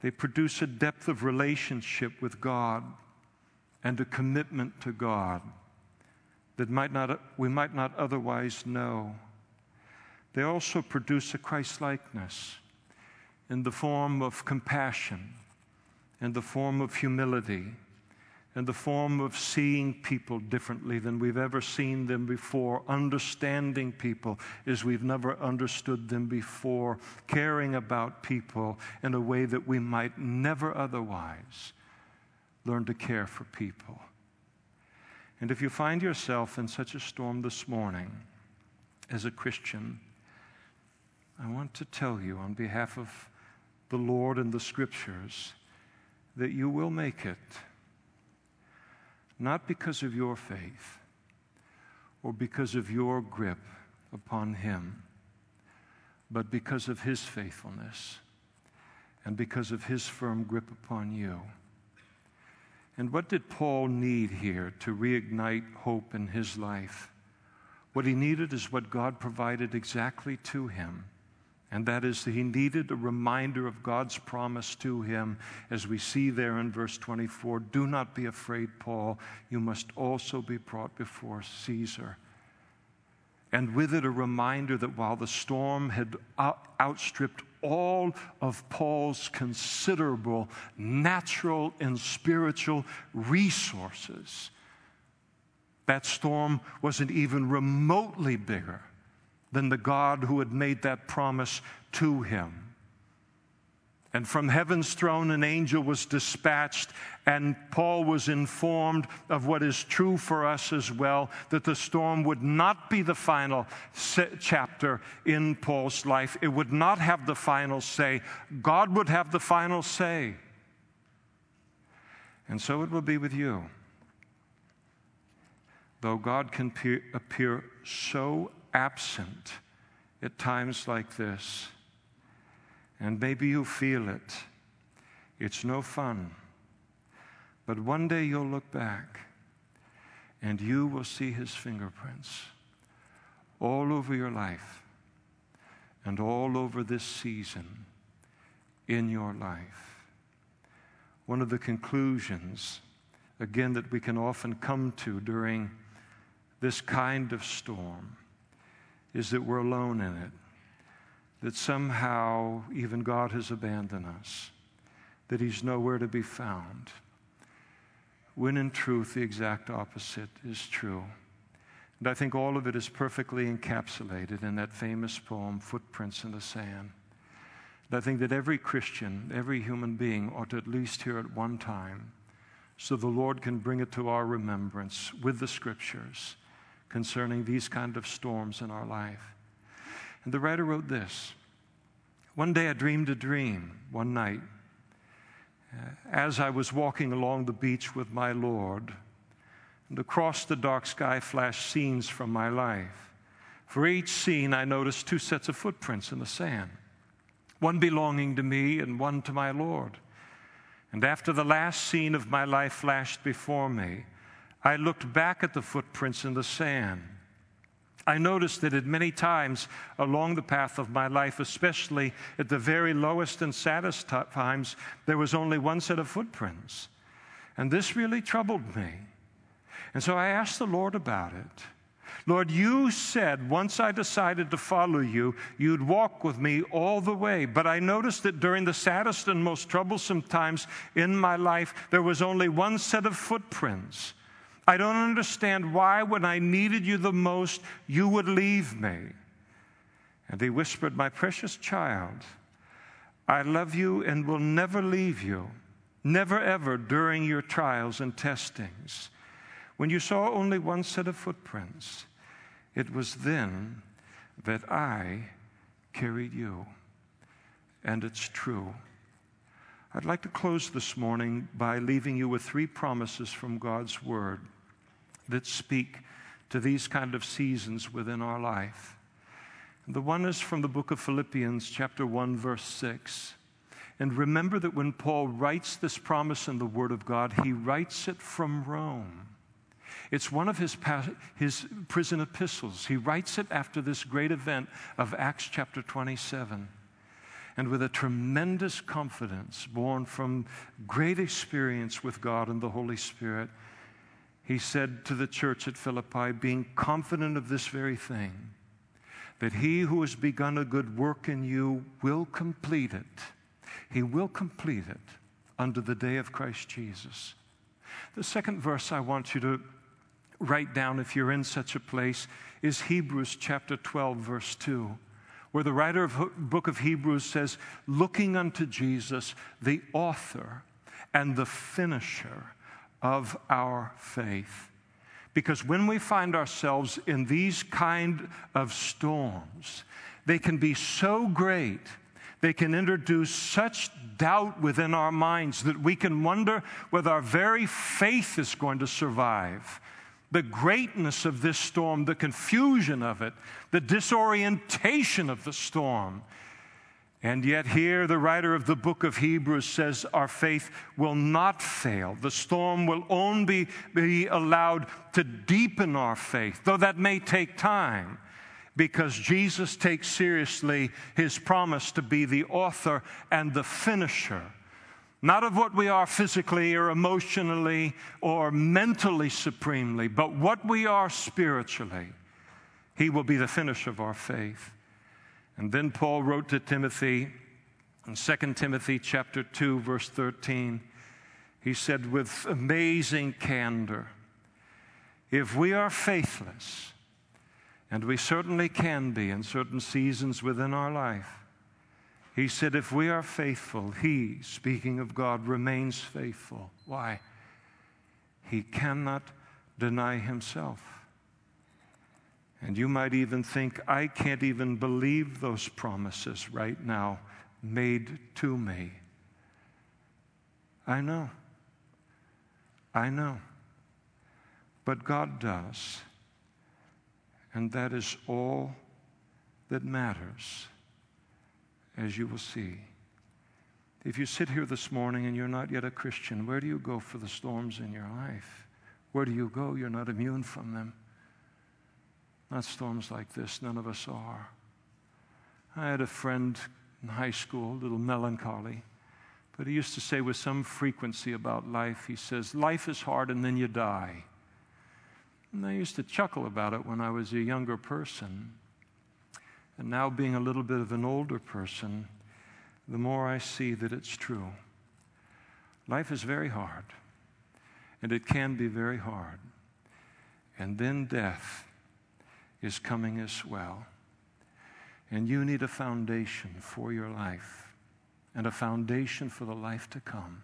They produce a depth of relationship with God and a commitment to God that might not, we might not otherwise know. They also produce a Christ likeness in the form of compassion in the form of humility, in the form of seeing people differently than we've ever seen them before, understanding people as we've never understood them before, caring about people in a way that we might never otherwise learn to care for people. And if you find yourself in such a storm this morning as a Christian, I want to tell you on behalf of the Lord and the Scriptures that you will make it, not because of your faith or because of your grip upon Him, but because of His faithfulness and because of His firm grip upon you. And what did Paul need here to reignite hope in his life? What he needed is what God provided exactly to him and that is that he needed a reminder of God's promise to him, as we see there in verse 24 Do not be afraid, Paul. You must also be brought before Caesar. And with it, a reminder that while the storm had outstripped all of Paul's considerable natural and spiritual resources, that storm wasn't even remotely bigger than the God who had made that promise to him. And from heaven's throne, an angel was dispatched, and Paul was informed of what is true for us as well that the storm would not be the final chapter in Paul's life. It would not have the final say. God would have the final say. And so it will be with you. Though God can appear so absent at times like this. And maybe you feel it. It's no fun. But one day you'll look back and you will see his fingerprints all over your life and all over this season in your life. One of the conclusions, again, that we can often come to during this kind of storm is that we're alone in it, that somehow even God has abandoned us, that He's nowhere to be found. When in truth, the exact opposite is true. And I think all of it is perfectly encapsulated in that famous poem, Footprints in the Sand. And I think that every Christian, every human being ought to at least hear it one time so the Lord can bring it to our remembrance with the scriptures concerning these kind of storms in our life. And the writer wrote this One day I dreamed a dream, one night, uh, as I was walking along the beach with my Lord, and across the dark sky flashed scenes from my life. For each scene, I noticed two sets of footprints in the sand, one belonging to me and one to my Lord. And after the last scene of my life flashed before me, I looked back at the footprints in the sand. I noticed that at many times along the path of my life, especially at the very lowest and saddest times, there was only one set of footprints. And this really troubled me. And so I asked the Lord about it. Lord, you said once I decided to follow you, you'd walk with me all the way. But I noticed that during the saddest and most troublesome times in my life, there was only one set of footprints. I don't understand why, when I needed you the most, you would leave me. And he whispered, My precious child, I love you and will never leave you, never ever during your trials and testings. When you saw only one set of footprints, it was then that I carried you. And it's true. I'd like to close this morning by leaving you with three promises from God's Word that speak to these kind of seasons within our life. The one is from the book of Philippians, chapter 1, verse 6. And remember that when Paul writes this promise in the Word of God, he writes it from Rome. It's one of his, his prison epistles. He writes it after this great event of Acts chapter 27. And with a tremendous confidence born from great experience with God and the Holy Spirit, he said to the church at Philippi, being confident of this very thing, that he who has begun a good work in you will complete it. He will complete it unto the day of Christ Jesus. The second verse I want you to write down if you're in such a place is Hebrews chapter 12, verse 2, where the writer of book of Hebrews says, Looking unto Jesus, the author and the finisher of our faith. Because when we find ourselves in these kind of storms, they can be so great, they can introduce such doubt within our minds that we can wonder whether our very faith is going to survive. The greatness of this storm, the confusion of it, the disorientation of the storm and yet, here the writer of the book of Hebrews says our faith will not fail. The storm will only be allowed to deepen our faith, though that may take time, because Jesus takes seriously his promise to be the author and the finisher, not of what we are physically or emotionally or mentally supremely, but what we are spiritually. He will be the finish of our faith. And then Paul wrote to Timothy in 2 Timothy chapter 2 verse 13. He said with amazing candor, if we are faithless, and we certainly can be in certain seasons within our life, he said, if we are faithful, he, speaking of God, remains faithful. Why? He cannot deny himself. And you might even think, I can't even believe those promises right now made to me. I know. I know. But God does. And that is all that matters, as you will see. If you sit here this morning and you're not yet a Christian, where do you go for the storms in your life? Where do you go? You're not immune from them. Not storms like this, none of us are. I had a friend in high school, a little melancholy, but he used to say with some frequency about life, he says, Life is hard and then you die. And I used to chuckle about it when I was a younger person. And now, being a little bit of an older person, the more I see that it's true. Life is very hard, and it can be very hard. And then death is coming as well. And you need a foundation for your life and a foundation for the life to come.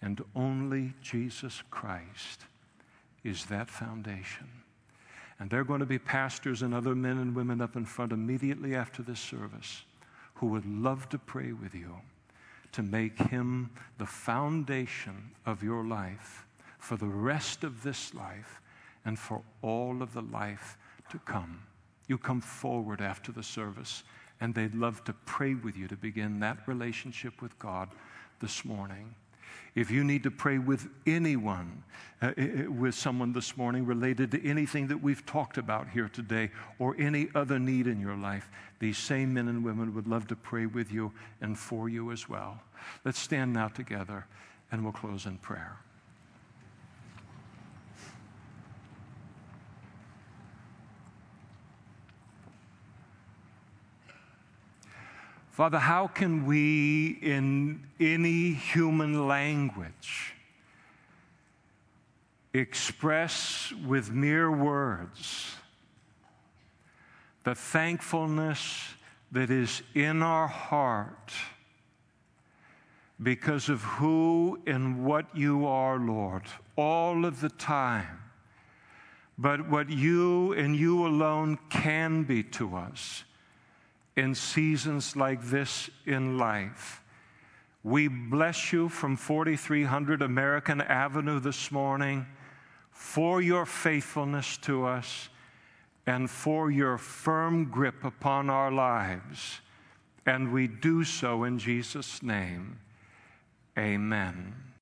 And only Jesus Christ is that foundation. And there are going to be pastors and other men and women up in front immediately after this service who would love to pray with you to make him the foundation of your life for the rest of this life and for all of the life to come. You come forward after the service, and they'd love to pray with you to begin that relationship with God this morning. If you need to pray with anyone, uh, with someone this morning related to anything that we've talked about here today or any other need in your life, these same men and women would love to pray with you and for you as well. Let's stand now together and we'll close in prayer. Father, how can we, in any human language, express with mere words the thankfulness that is in our heart because of who and what you are, Lord, all of the time, but what you and you alone can be to us in seasons like this in life. We bless you from 4300 American Avenue this morning for your faithfulness to us and for your firm grip upon our lives. And we do so in Jesus' name. Amen.